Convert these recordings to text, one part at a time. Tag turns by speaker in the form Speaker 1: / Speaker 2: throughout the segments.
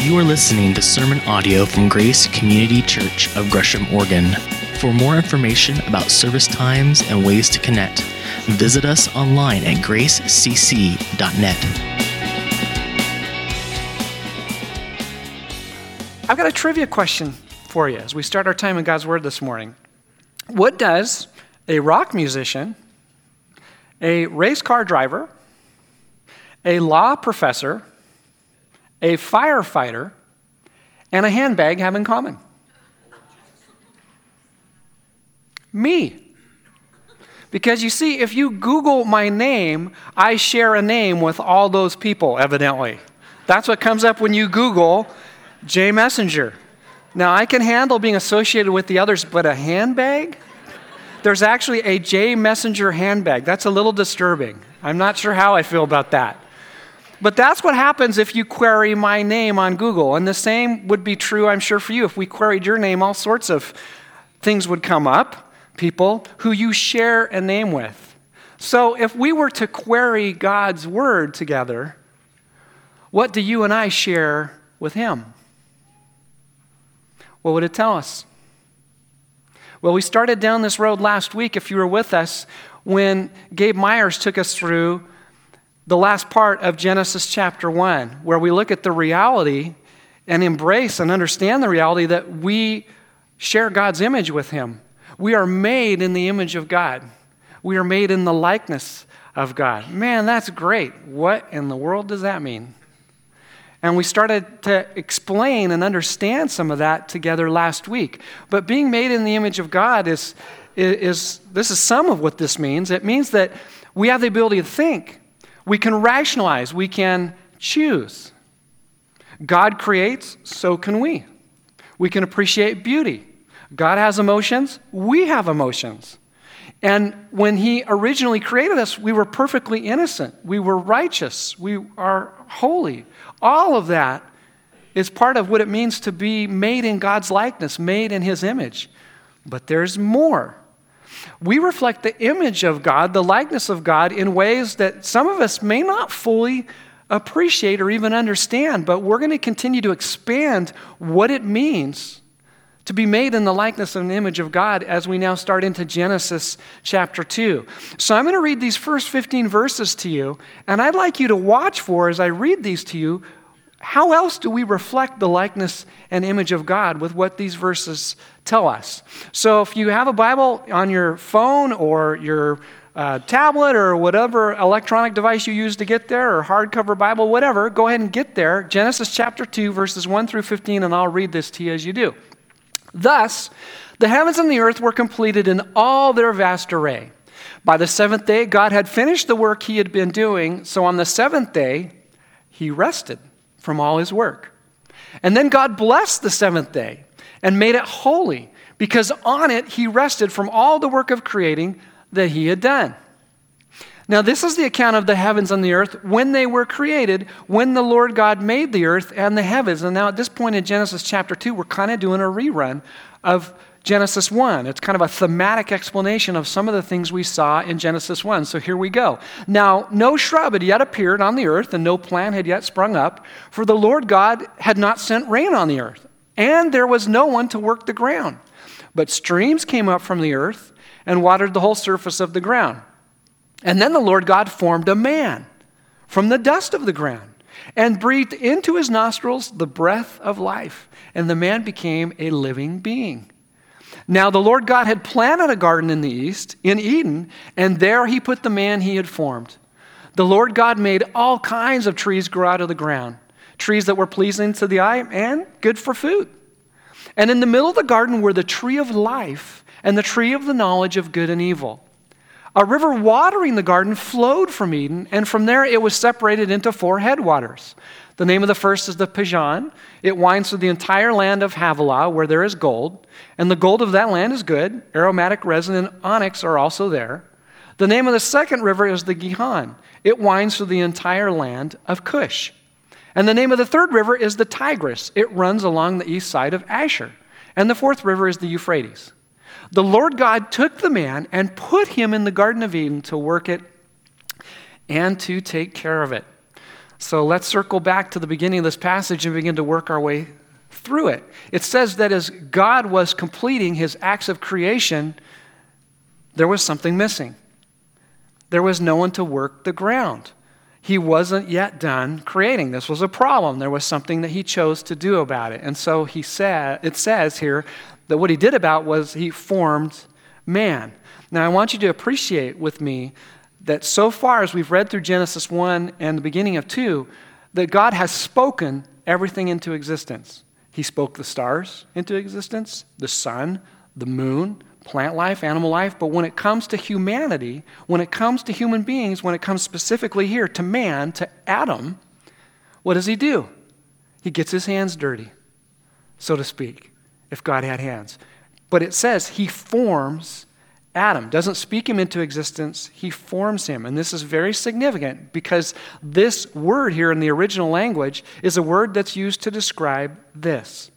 Speaker 1: You are listening to sermon audio from Grace Community Church of Gresham, Oregon. For more information about service times and ways to connect, visit us online at gracecc.net.
Speaker 2: I've got a trivia question for you as we start our time in God's Word this morning. What does a rock musician, a race car driver, a law professor, a firefighter, and a handbag have in common? Me. Because you see, if you Google my name, I share a name with all those people, evidently. That's what comes up when you Google J Messenger. Now, I can handle being associated with the others, but a handbag? There's actually a J Messenger handbag. That's a little disturbing. I'm not sure how I feel about that. But that's what happens if you query my name on Google. And the same would be true, I'm sure, for you. If we queried your name, all sorts of things would come up, people who you share a name with. So if we were to query God's word together, what do you and I share with Him? What would it tell us? Well, we started down this road last week, if you were with us, when Gabe Myers took us through the last part of Genesis chapter 1, where we look at the reality and embrace and understand the reality that we share God's image with Him. We are made in the image of God, we are made in the likeness of God. Man, that's great. What in the world does that mean? And we started to explain and understand some of that together last week. But being made in the image of God is, is, this is some of what this means. It means that we have the ability to think, we can rationalize, we can choose. God creates, so can we. We can appreciate beauty. God has emotions, we have emotions. And when He originally created us, we were perfectly innocent. We were righteous. We are holy. All of that is part of what it means to be made in God's likeness, made in His image. But there's more. We reflect the image of God, the likeness of God, in ways that some of us may not fully appreciate or even understand, but we're going to continue to expand what it means to be made in the likeness and image of God as we now start into Genesis chapter 2. So I'm going to read these first 15 verses to you, and I'd like you to watch for as I read these to you. How else do we reflect the likeness and image of God with what these verses tell us? So, if you have a Bible on your phone or your uh, tablet or whatever electronic device you use to get there, or hardcover Bible, whatever, go ahead and get there. Genesis chapter 2, verses 1 through 15, and I'll read this to you as you do. Thus, the heavens and the earth were completed in all their vast array. By the seventh day, God had finished the work he had been doing, so on the seventh day, he rested from all his work. And then God blessed the seventh day and made it holy, because on it he rested from all the work of creating that he had done. Now, this is the account of the heavens and the earth when they were created, when the Lord God made the earth and the heavens. And now, at this point in Genesis chapter 2, we're kind of doing a rerun of Genesis 1. It's kind of a thematic explanation of some of the things we saw in Genesis 1. So here we go. Now, no shrub had yet appeared on the earth, and no plant had yet sprung up, for the Lord God had not sent rain on the earth, and there was no one to work the ground. But streams came up from the earth and watered the whole surface of the ground. And then the Lord God formed a man from the dust of the ground and breathed into his nostrils the breath of life, and the man became a living being. Now the Lord God had planted a garden in the east, in Eden, and there he put the man he had formed. The Lord God made all kinds of trees grow out of the ground, trees that were pleasing to the eye and good for food. And in the middle of the garden were the tree of life and the tree of the knowledge of good and evil. A river watering the garden flowed from Eden, and from there it was separated into four headwaters. The name of the first is the Pishon. It winds through the entire land of Havilah, where there is gold, and the gold of that land is good. Aromatic resin and onyx are also there. The name of the second river is the Gihon. It winds through the entire land of Cush. And the name of the third river is the Tigris. It runs along the east side of Ashur. And the fourth river is the Euphrates. The Lord God took the man and put him in the Garden of Eden to work it and to take care of it. So let's circle back to the beginning of this passage and begin to work our way through it. It says that as God was completing his acts of creation, there was something missing. There was no one to work the ground. He wasn't yet done creating. This was a problem. There was something that he chose to do about it. And so he said, it says here that what he did about was he formed man. Now I want you to appreciate with me that so far as we've read through Genesis 1 and the beginning of 2, that God has spoken everything into existence. He spoke the stars into existence, the sun, the moon, plant life, animal life. But when it comes to humanity, when it comes to human beings, when it comes specifically here to man, to Adam, what does he do? He gets his hands dirty, so to speak, if God had hands. But it says he forms Adam, doesn't speak him into existence, he forms him. And this is very significant because this word here in the original language is a word that's used to describe this.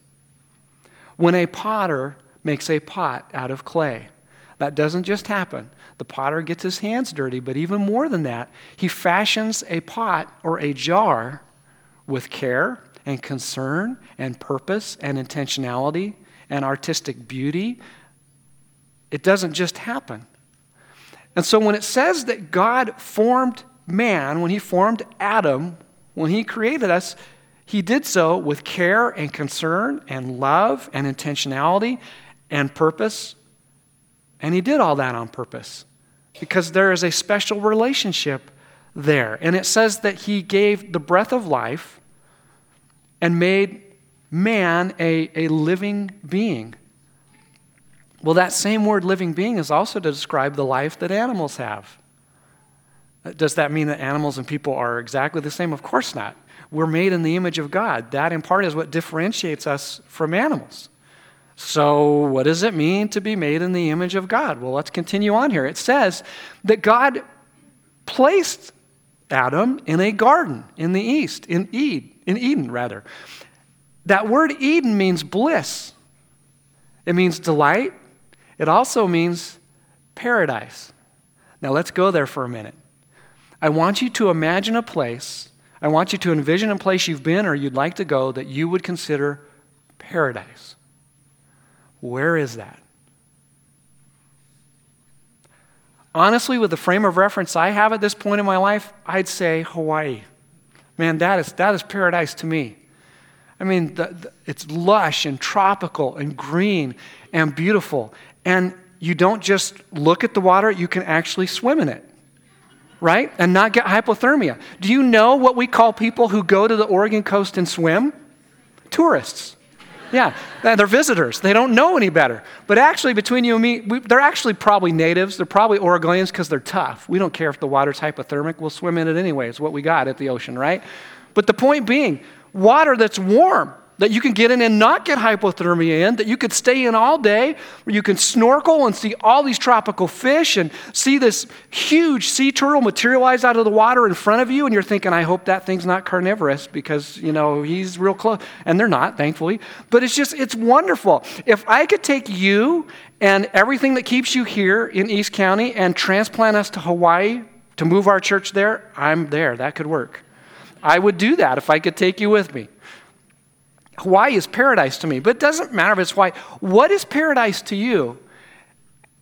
Speaker 2: When a potter makes a pot out of clay, that doesn't just happen. The potter gets his hands dirty, but even more than that, he fashions a pot or a jar with care and concern and purpose and intentionality and artistic beauty it doesn't just happen. And so when it says that God formed man, when he formed Adam, when he created us, he did so with care and concern and love and intentionality and purpose. And he did all that on purpose because there is a special relationship there. And it says that he gave the breath of life and made man a, a living being. Well, that same word living being is also to describe the life that animals have. Uh, does that mean that animals and people are exactly the same? Of course not. We're made in the image of God. That, in part, is what differentiates us from animals. So, what does it mean to be made in the image of God? Well, let's continue on here. It says that God placed Adam in a garden in the east, in Eden, in Eden rather. That word Eden means bliss. It means delight, it also means paradise. Now let's go there for a minute. I want you to imagine a place, I want you to envision a place you've been or you'd like to go that you would consider paradise. Where is that? Honestly, with the frame of reference I have at this point in my life, I'd say Hawaii. Man, that is, that is paradise to me. I mean, the, the, it's lush and tropical and green and beautiful. And you don't just look at the water, you can actually swim in it, right? And not get hypothermia. Do you know what we call people who go to the Oregon coast and swim? Tourists. Yeah, they're visitors. They don't know any better. But actually, between you and me, we, they're actually probably natives. They're probably Oregonians because they're tough. We don't care if the water's hypothermic. We'll swim in it anyway. It's what we got at the ocean, right? But the point being, water that's warm that you can get in and not get hypothermia in, that you could stay in all day, where you can snorkel and see all these tropical fish and see this huge sea turtle materialize out of the water in front of you, and you're thinking, I hope that thing's not carnivorous because, you know, he's real close. And they're not, thankfully. But it's just, it's wonderful. If I could take you and everything that keeps you here in East County and transplant us to Hawaii to move our church there, I'm there. That could work. I would do that if I could take you with me. Hawaii is paradise to me, but it doesn't matter if it's Hawaii. What is paradise to you?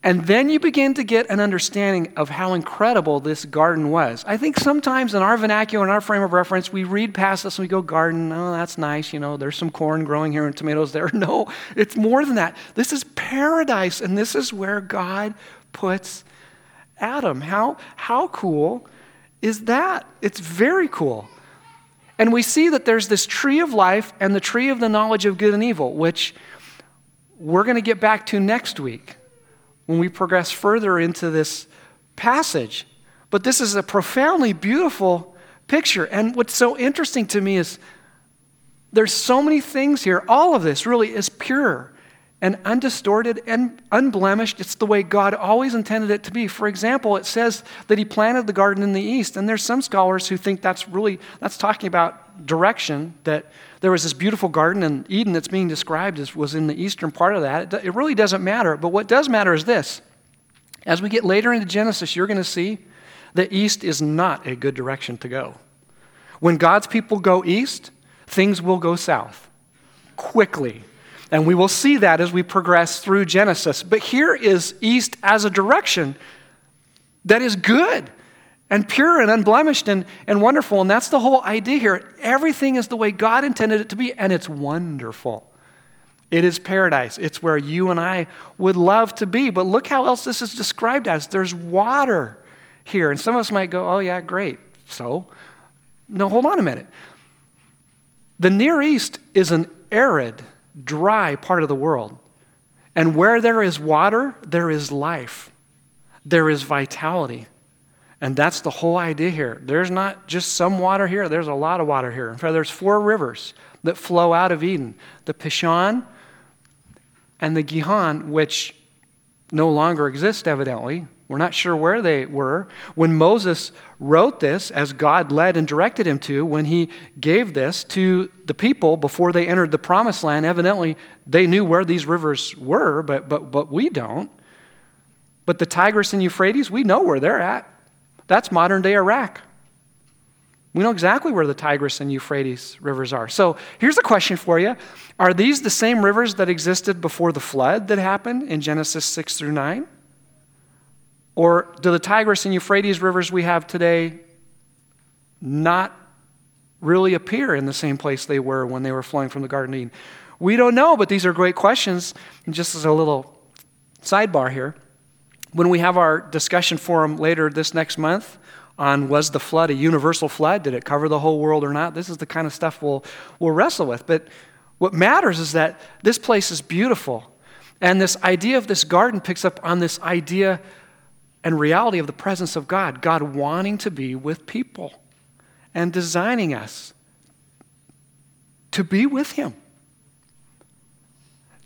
Speaker 2: And then you begin to get an understanding of how incredible this garden was. I think sometimes in our vernacular, in our frame of reference, we read past this and we go, Garden, oh, that's nice. You know, there's some corn growing here and tomatoes there. No, it's more than that. This is paradise, and this is where God puts Adam. How, how cool is that? It's very cool. And we see that there's this tree of life and the tree of the knowledge of good and evil, which we're going to get back to next week when we progress further into this passage. But this is a profoundly beautiful picture. And what's so interesting to me is there's so many things here. All of this really is pure and undistorted and unblemished. It's the way God always intended it to be. For example, it says that he planted the garden in the east, and there's some scholars who think that's really that's talking about direction that there was this beautiful garden in Eden that's being described as was in the eastern part of that. It really doesn't matter, but what does matter is this. As we get later into Genesis, you're going to see that east is not a good direction to go. When God's people go east, things will go south quickly. And we will see that as we progress through Genesis. But here is east as a direction that is good and pure and unblemished and, and wonderful. And that's the whole idea here. Everything is the way God intended it to be, and it's wonderful. It is paradise. It's where you and I would love to be. But look how else this is described as there's water here. And some of us might go, oh, yeah, great. So, no, hold on a minute. The Near East is an arid, dry part of the world. And where there is water, there is life, there is vitality. And that's the whole idea here. There's not just some water here, there's a lot of water here. In fact, there's four rivers that flow out of Eden the Pishon and the Gihon, which no longer exist, evidently. We're not sure where they were. When Moses wrote this, as God led and directed him to, when he gave this to the people before they entered the promised land, evidently they knew where these rivers were, but, but, but we don't. But the Tigris and Euphrates, we know where they're at. That's modern day Iraq. We know exactly where the Tigris and Euphrates rivers are. So here's a question for you Are these the same rivers that existed before the flood that happened in Genesis 6 through 9? Or do the Tigris and Euphrates rivers we have today not really appear in the same place they were when they were flowing from the Garden of Eden? We don't know, but these are great questions. And just as a little sidebar here, when we have our discussion forum later this next month on was the flood a universal flood? Did it cover the whole world or not? This is the kind of stuff we'll, we'll wrestle with. But what matters is that this place is beautiful. And this idea of this garden picks up on this idea and reality of the presence of God, God wanting to be with people and designing us to be with Him,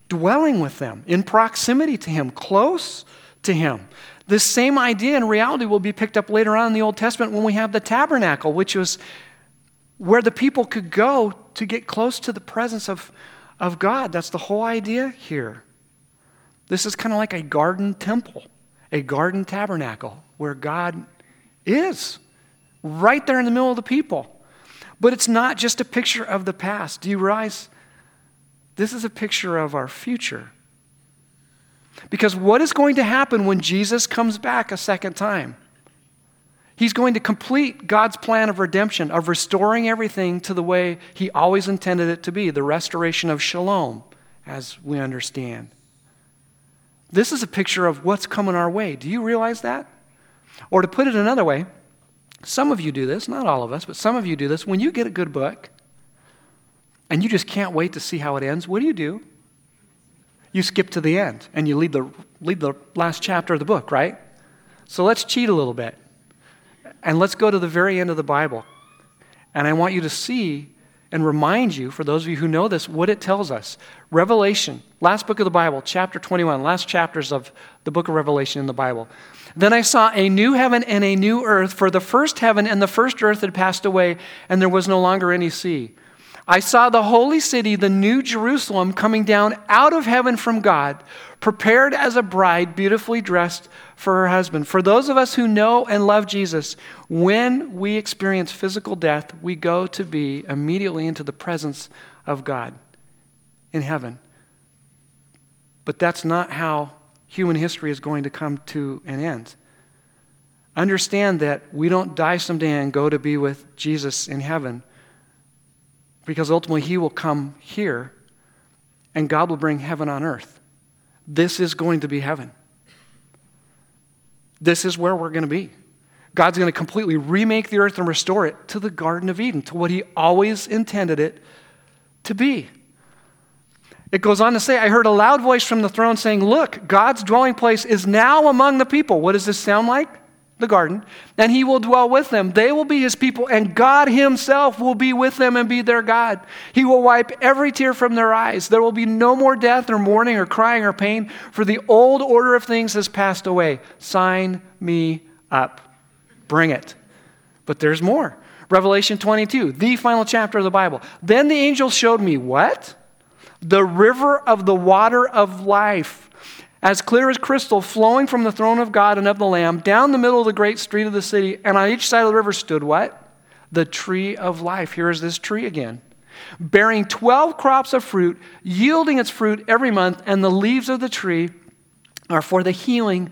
Speaker 2: dwelling with them, in proximity to Him, close to Him. This same idea and reality will be picked up later on in the Old Testament when we have the tabernacle, which was where the people could go to get close to the presence of, of God. That's the whole idea here. This is kind of like a garden temple a garden tabernacle where God is right there in the middle of the people. But it's not just a picture of the past. Do you realize this is a picture of our future? Because what is going to happen when Jesus comes back a second time? He's going to complete God's plan of redemption, of restoring everything to the way He always intended it to be the restoration of shalom, as we understand. This is a picture of what's coming our way. Do you realize that? Or to put it another way, some of you do this, not all of us, but some of you do this. When you get a good book and you just can't wait to see how it ends, what do you do? You skip to the end and you lead the, lead the last chapter of the book, right? So let's cheat a little bit. And let's go to the very end of the Bible. And I want you to see and remind you, for those of you who know this, what it tells us. Revelation, last book of the Bible, chapter 21, last chapters of the book of Revelation in the Bible. Then I saw a new heaven and a new earth, for the first heaven and the first earth had passed away, and there was no longer any sea. I saw the holy city, the new Jerusalem, coming down out of heaven from God, prepared as a bride, beautifully dressed for her husband. For those of us who know and love Jesus, when we experience physical death, we go to be immediately into the presence of God in heaven. But that's not how human history is going to come to an end. Understand that we don't die someday and go to be with Jesus in heaven because ultimately he will come here and God will bring heaven on earth. This is going to be heaven. This is where we're going to be. God's going to completely remake the earth and restore it to the Garden of Eden, to what he always intended it to be. It goes on to say, I heard a loud voice from the throne saying, Look, God's dwelling place is now among the people. What does this sound like? The garden, and he will dwell with them. They will be his people, and God himself will be with them and be their God. He will wipe every tear from their eyes. There will be no more death, or mourning, or crying, or pain, for the old order of things has passed away. Sign me up. Bring it. But there's more. Revelation 22, the final chapter of the Bible. Then the angel showed me what? The river of the water of life as clear as crystal, flowing from the throne of God and of the Lamb down the middle of the great street of the city. And on each side of the river stood what? the tree of life. Here is this tree again, bearing 12 crops of fruit, yielding its fruit every month, and the leaves of the tree are for the healing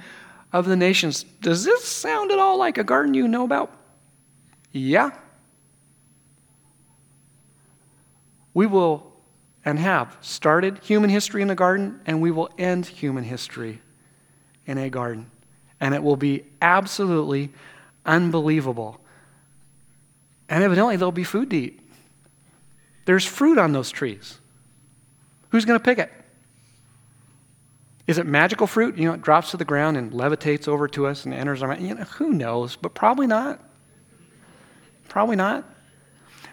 Speaker 2: of the nations. Does this sound at all like a garden you know about? Yeah. We will and have started human history in a garden, and we will end human history in a garden. And it will be absolutely unbelievable. And evidently, there'll be food to eat. There's fruit on those trees. Who's going to pick it? Is it magical fruit? You know, it drops to the ground and levitates over to us and enters our mouth. You know, who knows? But probably not. Probably not.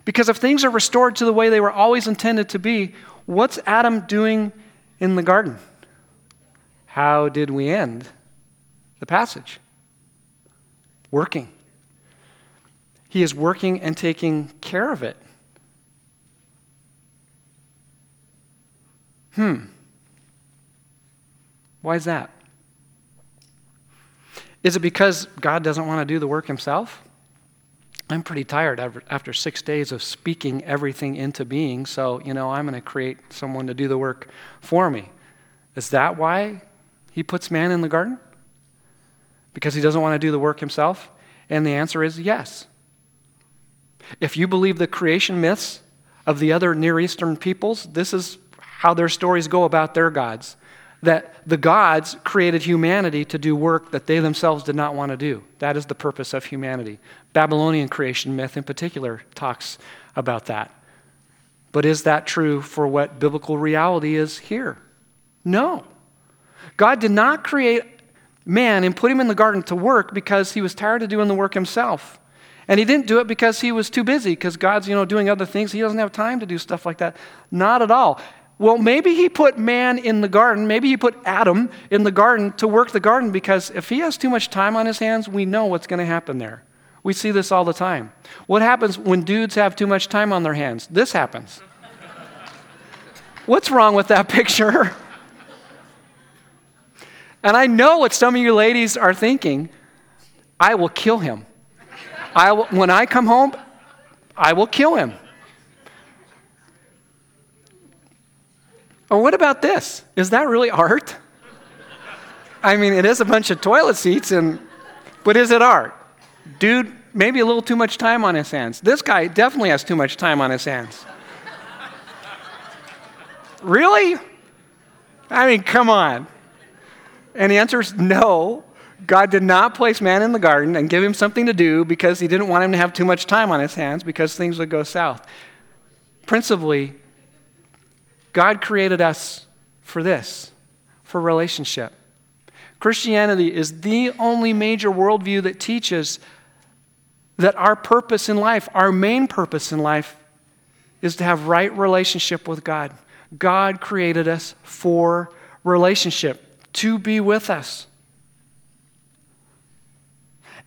Speaker 2: Because if things are restored to the way they were always intended to be, what's Adam doing in the garden? How did we end the passage? Working. He is working and taking care of it. Hmm. Why is that? Is it because God doesn't want to do the work himself? I'm pretty tired after six days of speaking everything into being, so, you know, I'm going to create someone to do the work for me. Is that why he puts man in the garden? Because he doesn't want to do the work himself? And the answer is yes. If you believe the creation myths of the other Near Eastern peoples, this is how their stories go about their gods that the gods created humanity to do work that they themselves did not want to do. That is the purpose of humanity. Babylonian creation myth, in particular, talks about that. But is that true for what biblical reality is here? No. God did not create man and put him in the garden to work because he was tired of doing the work himself. And he didn't do it because he was too busy, because God's, you know, doing other things. He doesn't have time to do stuff like that. Not at all. Well, maybe he put man in the garden, maybe he put Adam in the garden to work the garden because if he has too much time on his hands, we know what's going to happen there. We see this all the time. What happens when dudes have too much time on their hands? This happens. What's wrong with that picture? And I know what some of you ladies are thinking. I will kill him. I will, when I come home, I will kill him. Or what about this? Is that really art? I mean, it is a bunch of toilet seats, and but is it art? Dude, maybe a little too much time on his hands. This guy definitely has too much time on his hands. really? I mean, come on. And the answer is no. God did not place man in the garden and give him something to do because he didn't want him to have too much time on his hands because things would go south. Principally, God created us for this, for relationship. Christianity is the only major worldview that teaches that our purpose in life, our main purpose in life, is to have right relationship with God. God created us for relationship, to be with us.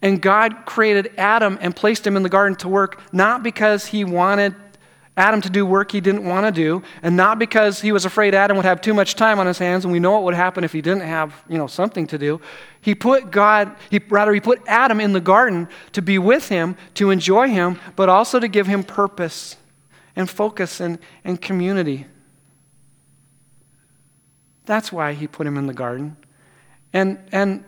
Speaker 2: And God created Adam and placed him in the garden to work not because he wanted Adam to do work he didn't want to do, and not because he was afraid Adam would have too much time on his hands, and we know what would happen if he didn't have, you know, something to do. He put God, he, rather, he put Adam in the garden to be with him, to enjoy him, but also to give him purpose and focus and, and community. That's why he put him in the garden. And, and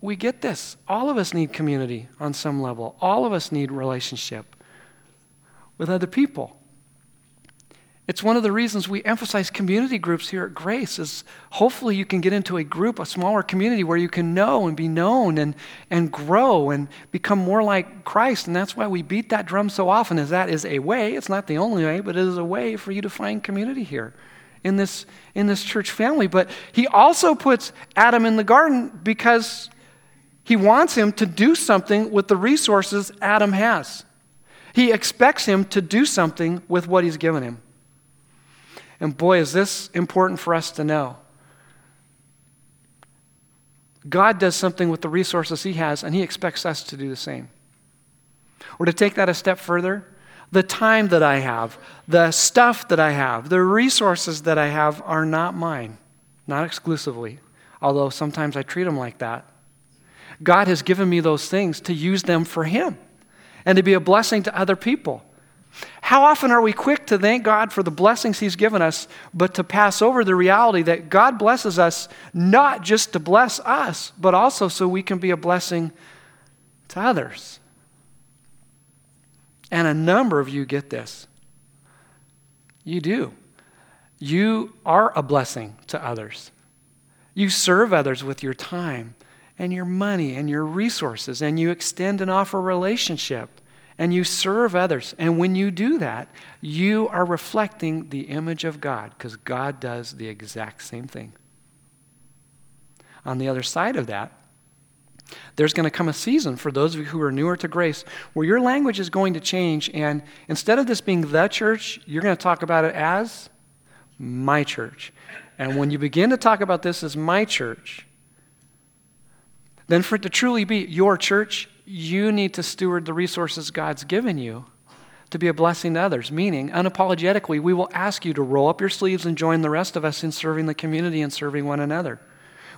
Speaker 2: we get this. All of us need community on some level, all of us need relationship with other people. It's one of the reasons we emphasize community groups here at Grace is hopefully you can get into a group, a smaller community where you can know and be known and, and grow and become more like Christ. And that's why we beat that drum so often is that is a way. It's not the only way, but it is a way for you to find community here in this, in this church family. But he also puts Adam in the garden because he wants him to do something with the resources Adam has. He expects him to do something with what he's given him. And boy, is this important for us to know. God does something with the resources He has, and He expects us to do the same. Or to take that a step further, the time that I have, the stuff that I have, the resources that I have are not mine, not exclusively, although sometimes I treat them like that. God has given me those things to use them for Him. and to be a blessing to other people. How often are we quick to thank God for the blessings He's given us, but to pass over the reality that God blesses us not just to bless us, but also so we can be a blessing to others? And a number of you get this. You do. You are a blessing to others. You serve others with your time and your money and your resources, and you extend and offer relationship and you serve others. And when you do that, you are reflecting the image of God because God does the exact same thing. On the other side of that, there's going to come a season for those of you who are newer to grace where your language is going to change. And instead of this being the church, you're going to talk about it as my church. And when you begin to talk about this as my church, then for it to truly be your church, you need to steward the resources God's given you to be a blessing to others. Meaning, unapologetically, we will ask you to roll up your sleeves and join the rest of us in serving the community and serving one another.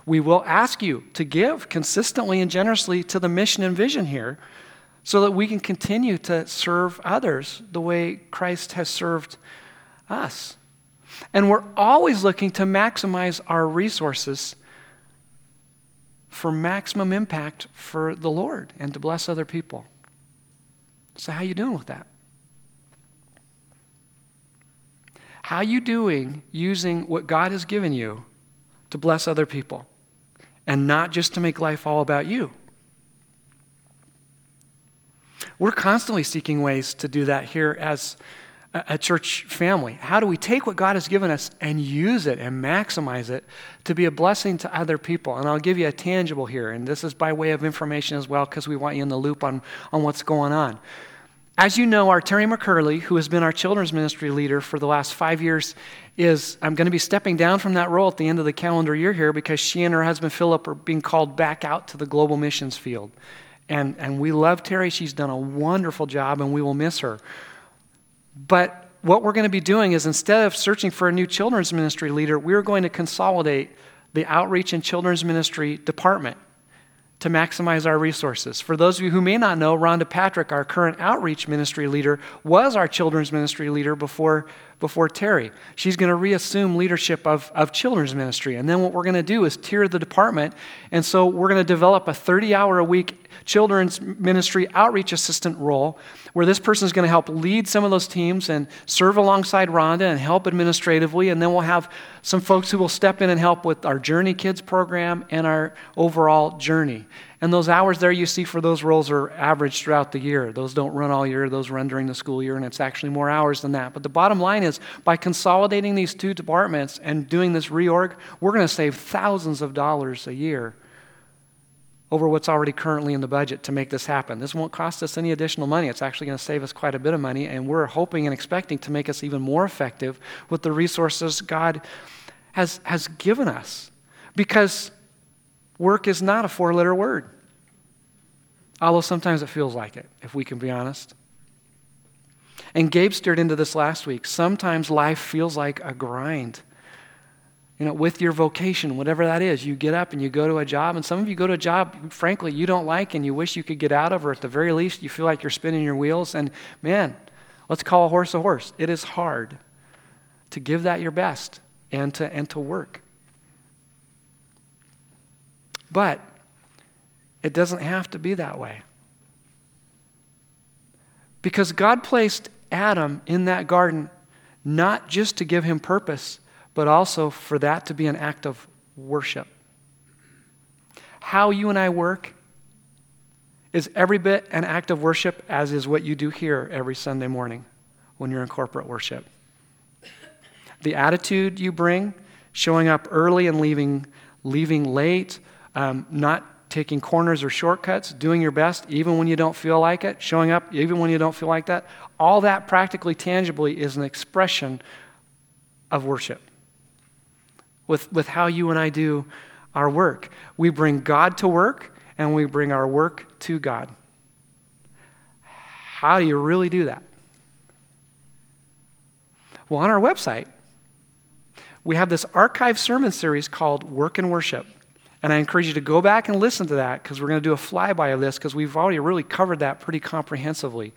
Speaker 2: We will ask you to give consistently and generously to the mission and vision here so that we can continue to serve others the way Christ has served us. And we're always looking to maximize our resources for maximum impact for the Lord and to bless other people. So how you doing with that? How you doing using what God has given you to bless other people and not just to make life all about you? We're constantly seeking ways to do that here as a church family? How do we take what God has given us and use it and maximize it to be a blessing to other people? And I'll give you a tangible here, and this is by way of information as well because we want you in the loop on, on what's going on. As you know, our Terry McCurley, who has been our children's ministry leader for the last five years, is I'm going to be stepping down from that role at the end of the calendar year here because she and her husband Philip are being called back out to the global missions field. And, and we love Terry. She's done a wonderful job, and we will miss her. But what we're going to be doing is instead of searching for a new children's ministry leader, we're going to consolidate the outreach and children's ministry department to maximize our resources. For those of you who may not know, Rhonda Patrick, our current outreach ministry leader, was our children's ministry leader before, before Terry. She's going to reassume leadership of, of children's ministry. And then what we're going to do is tier the department. And so we're going to develop a 30 hour a week children's ministry outreach assistant role where this person is going to help lead some of those teams and serve alongside Rhonda and help administratively. And then we'll have some folks who will step in and help with our Journey Kids program and our overall journey. And those hours there you see for those roles are averaged throughout the year. Those don't run all year, those run during the school year, and it's actually more hours than that. But the bottom line is by consolidating these two departments and doing this reorg, we're going to save thousands of dollars a year over what's already currently in the budget to make this happen. This won't cost us any additional money. It's actually going to save us quite a bit of money, and we're hoping and expecting to make us even more effective with the resources God has, has given us. Because work is not a four letter word, although sometimes it feels like it, if we can be honest. And Gabe steered into this last week. Sometimes life feels like a grind you know, with your vocation, whatever that is. You get up and you go to a job, and some of you go to a job, frankly, you don't like and you wish you could get out of, or at the very least, you feel like you're spinning your wheels. And man, let's call a horse a horse. It is hard to give that your best and to, and to work. But it doesn't have to be that way. Because God placed Adam in that garden not just to give him purpose but also for that to be an act of worship. How you and I work is every bit an act of worship, as is what you do here every Sunday morning when you're in corporate worship. The attitude you bring, showing up early and leaving, leaving late, um, not taking corners or shortcuts, doing your best even when you don't feel like it, showing up even when you don't feel like that, all that practically, tangibly is an expression of worship with, with how you and I do our work. We bring God to work and we bring our work to God. How do you really do that? Well, on our website, we have this archive sermon series called Work and Worship. And I encourage you to go back and listen to that because we're going to do a flyby of this because we've already really covered that pretty comprehensively.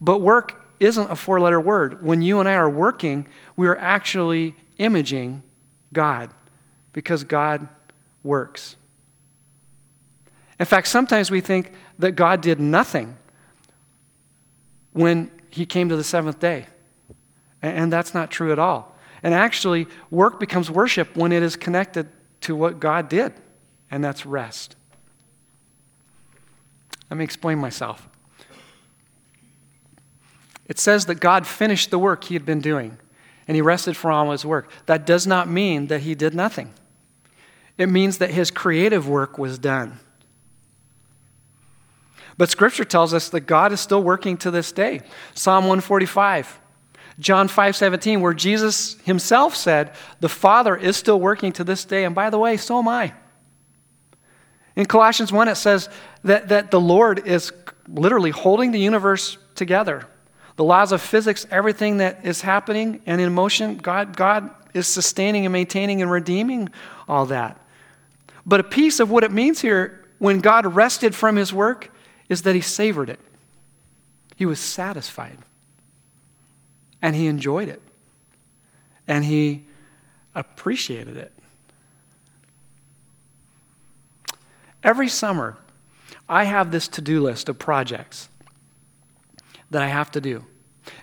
Speaker 2: But work isn't a four letter word. When you and I are working, we are actually imaging God because God works. In fact, sometimes we think that God did nothing when he came to the seventh day. And that's not true at all. And actually, work becomes worship when it is connected to what God did and that's rest. Let me explain myself. It says that God finished the work he had been doing, and he rested from all his work. That does not mean that he did nothing, it means that his creative work was done. But Scripture tells us that God is still working to this day. Psalm 145. John 5 17, where Jesus himself said, The Father is still working to this day, and by the way, so am I. In Colossians 1, it says that, that the Lord is literally holding the universe together. The laws of physics, everything that is happening and in motion, God, God is sustaining and maintaining and redeeming all that. But a piece of what it means here when God rested from his work is that he savored it. He was satisfied. And he enjoyed it. And he appreciated it. Every summer, I have this to do list of projects that I have to do.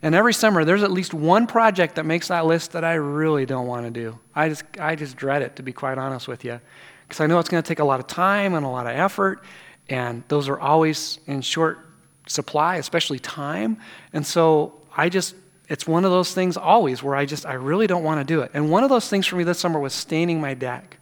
Speaker 2: And every summer, there's at least one project that makes that list that I really don't want to do. I just, I just dread it, to be quite honest with you, because I know it's going to take a lot of time and a lot of effort, and those are always in short supply, especially time. And so I just, it's one of those things always where I just, I really don't want to do it. And one of those things for me this summer was staining my deck.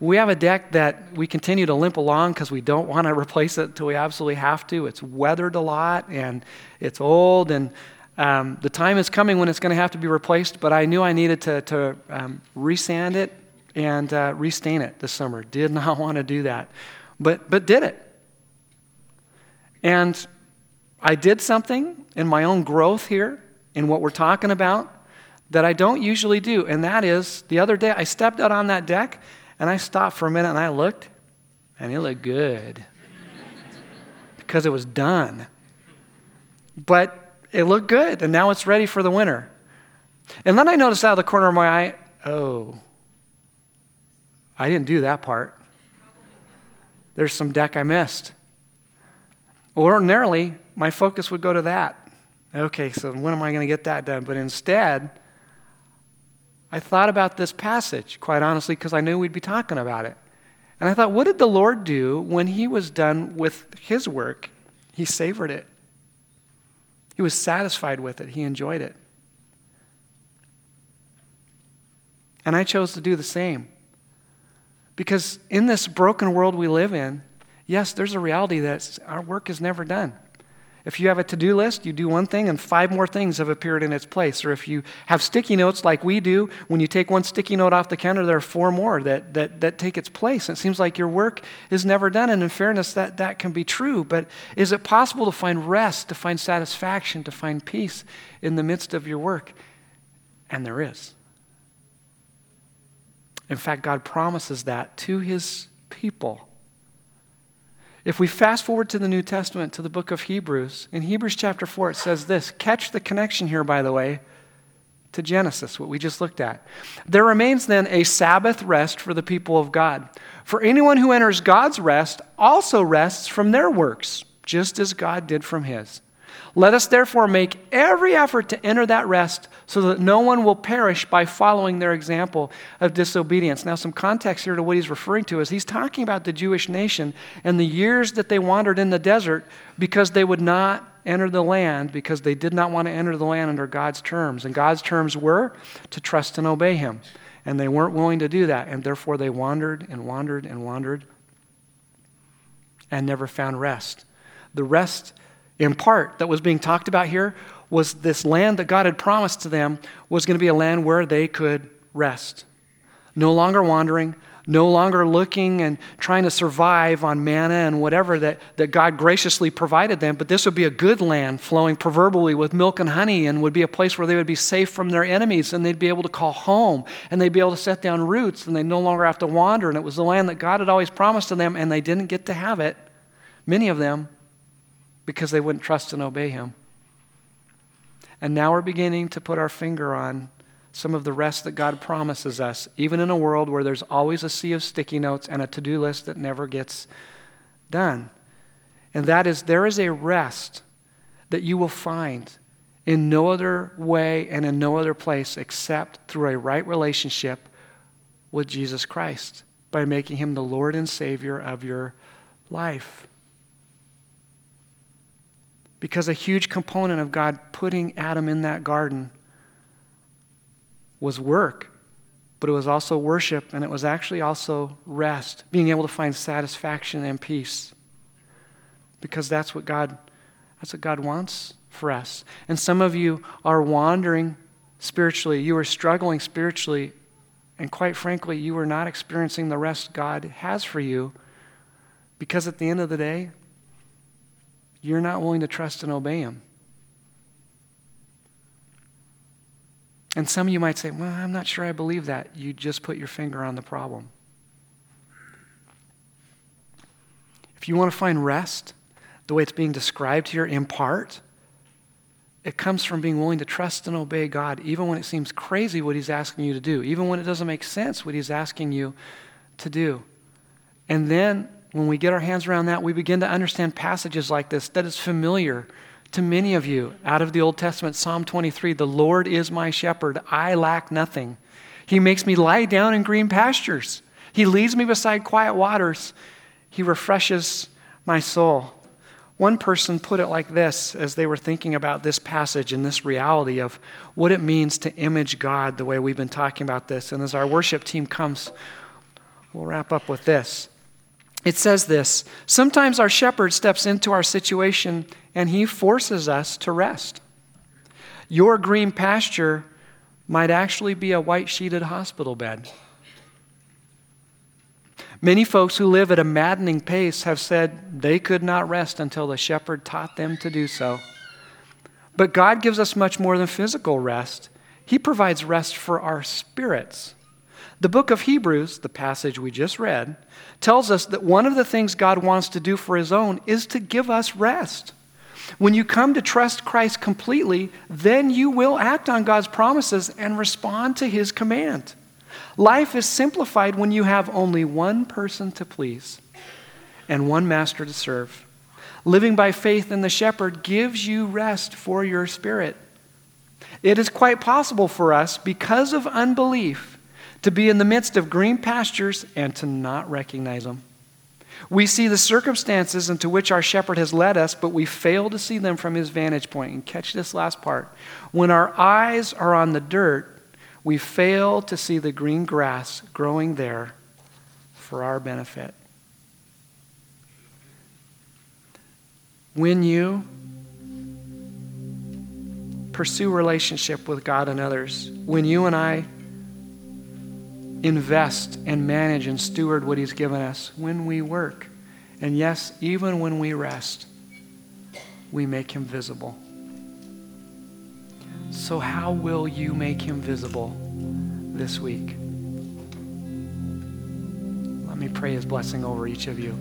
Speaker 2: We have a deck that we continue to limp along because we don't want to replace it until we absolutely have to. It's weathered a lot and it's old, and um, the time is coming when it's going to have to be replaced. But I knew I needed to, to um, resand it and uh, restain it this summer. Did not want to do that, but, but did it. And I did something in my own growth here in what we're talking about that I don't usually do, and that is the other day I stepped out on that deck and I stopped for a minute and I looked, and it looked good because it was done. But it looked good, and now it's ready for the winter. And then I noticed out of the corner of my eye, oh, I didn't do that part. There's some deck I missed. Ordinarily, my focus would go to that. Okay, so when am I going to get that done? But instead, I thought about this passage, quite honestly, because I knew we'd be talking about it. And I thought, what did the Lord do when he was done with his work? He savored it, he was satisfied with it, he enjoyed it. And I chose to do the same. Because in this broken world we live in, yes, there's a reality that our work is never done. If you have a to do list, you do one thing and five more things have appeared in its place. Or if you have sticky notes like we do, when you take one sticky note off the counter, there are four more that, that, that take its place. It seems like your work is never done. And in fairness, that, that can be true. But is it possible to find rest, to find satisfaction, to find peace in the midst of your work? And there is. In fact, God promises that to his people. If we fast forward to the New Testament, to the book of Hebrews, in Hebrews chapter 4, it says this catch the connection here, by the way, to Genesis, what we just looked at. There remains then a Sabbath rest for the people of God. For anyone who enters God's rest also rests from their works, just as God did from his. Let us therefore make every effort to enter that rest so that no one will perish by following their example of disobedience. Now, some context here to what he's referring to is he's talking about the Jewish nation and the years that they wandered in the desert because they would not enter the land because they did not want to enter the land under God's terms. And God's terms were to trust and obey him. And they weren't willing to do that. And therefore, they wandered and wandered and wandered and never found rest. The rest in part that was being talked about here was this land that God had promised to them was going to be a land where they could rest. No longer wandering, no longer looking and trying to survive on manna and whatever that, that God graciously provided them, but this would be a good land flowing proverbially with milk and honey and would be a place where they would be safe from their enemies and they'd be able to call home and they'd be able to set down roots and they'd no longer have to wander. And it was the land that God had always promised to them and they didn't get to have it, many of them, because they wouldn't trust and obey Him. And now we're beginning to put our finger on some of the rest that God promises us, even in a world where there's always a sea of sticky notes and a to do list that never gets done. And that is, there is a rest that you will find in no other way and in no other place except through a right relationship with Jesus Christ by making him the Lord and Savior of your life. Because a huge component of God putting Adam in that garden was work, but it was also worship, and it was actually also rest, being able to find satisfaction and peace. Because that's what God that's what God wants for us. And some of you are wandering spiritually. You are struggling spiritually, and quite frankly, you are not experiencing the rest God has for you because at the end of the day, you're not willing to trust and obey Him. And some of you might say, Well, I'm not sure I believe that. You just put your finger on the problem. If you want to find rest, the way it's being described here in part, it comes from being willing to trust and obey God, even when it seems crazy what He's asking you to do, even when it doesn't make sense what He's asking you to do. And then when we get our hands around that, we begin to understand passages like this that is familiar to many of you out of the Old Testament, Psalm 23 The Lord is my shepherd, I lack nothing. He makes me lie down in green pastures, He leads me beside quiet waters, He refreshes my soul. One person put it like this as they were thinking about this passage and this reality of what it means to image God the way we've been talking about this. And as our worship team comes, we'll wrap up with this. It says this Sometimes our shepherd steps into our situation and he forces us to rest. Your green pasture might actually be a white sheeted hospital bed. Many folks who live at a maddening pace have said they could not rest until the shepherd taught them to do so. But God gives us much more than physical rest, He provides rest for our spirits. The book of Hebrews, the passage we just read, tells us that one of the things God wants to do for His own is to give us rest. When you come to trust Christ completely, then you will act on God's promises and respond to His command. Life is simplified when you have only one person to please and one master to serve. Living by faith in the shepherd gives you rest for your spirit. It is quite possible for us, because of unbelief, to be in the midst of green pastures and to not recognize them. We see the circumstances into which our shepherd has led us, but we fail to see them from his vantage point. And catch this last part. When our eyes are on the dirt, we fail to see the green grass growing there for our benefit. When you pursue relationship with God and others, when you and I invest and manage and steward what He's given us, when we work, and yes, even when we rest, we make Him visible. So, how will you make him visible this week? Let me pray his blessing over each of you.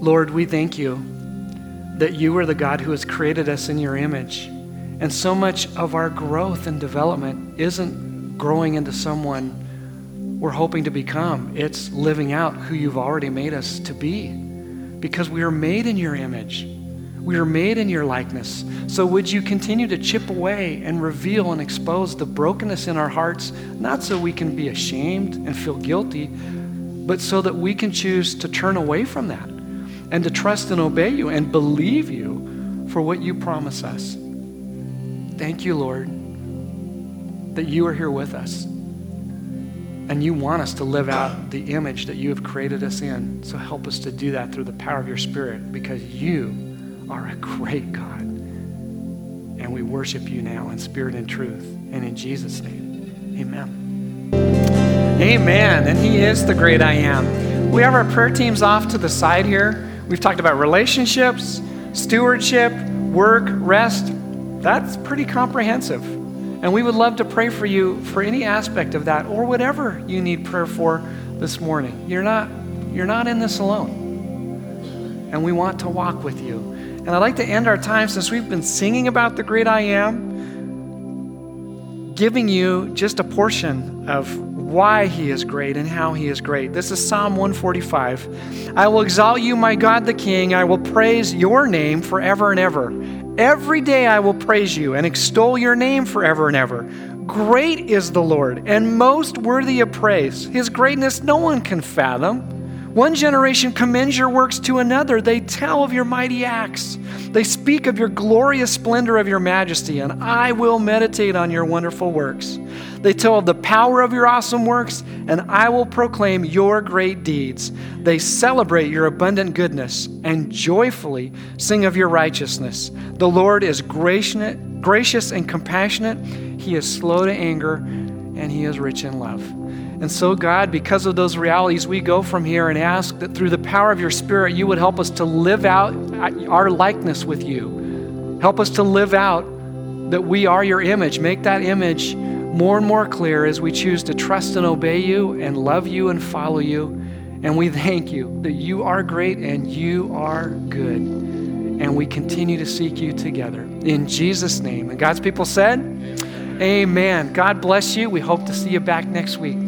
Speaker 2: Lord, we thank you that you are the God who has created us in your image. And so much of our growth and development isn't growing into someone we're hoping to become, it's living out who you've already made us to be because we are made in your image. We are made in your likeness. So would you continue to chip away and reveal and expose the brokenness in our hearts, not so we can be ashamed and feel guilty, but so that we can choose to turn away from that and to trust and obey you and believe you for what you promise us. Thank you, Lord, that you are here with us. And you want us to live out the image that you have created us in. So help us to do that through the power of your Spirit because you are a great God. And we worship you now in spirit and truth. And in Jesus' name, amen. Amen. And He is the great I am. We have our prayer teams off to the side here. We've talked about relationships, stewardship, work, rest. That's pretty comprehensive. And we would love to pray for you for any aspect of that or whatever you need prayer for this morning. You're not, you're not in this alone. And we want to walk with you. And I'd like to end our time since we've been singing about the great I am, giving you just a portion of why he is great and how he is great. This is Psalm 145. I will exalt you, my God the King. I will praise your name forever and ever. Every day I will praise you and extol your name forever and ever. Great is the Lord and most worthy of praise. His greatness no one can fathom. One generation commends your works to another. They tell of your mighty acts. They speak of your glorious splendor of your majesty, and I will meditate on your wonderful works. They tell of the power of your awesome works, and I will proclaim your great deeds. They celebrate your abundant goodness and joyfully sing of your righteousness. The Lord is gracious and compassionate. He is slow to anger, and he is rich in love. And so, God, because of those realities, we go from here and ask that through the power of your Spirit, you would help us to live out our likeness with you. Help us to live out that we are your image. Make that image more and more clear as we choose to trust and obey you and love you and follow you. And we thank you that you are great and you are good. And we continue to seek you together. In Jesus' name. And God's people said, Amen. Amen. God bless you. We hope to see you back next week.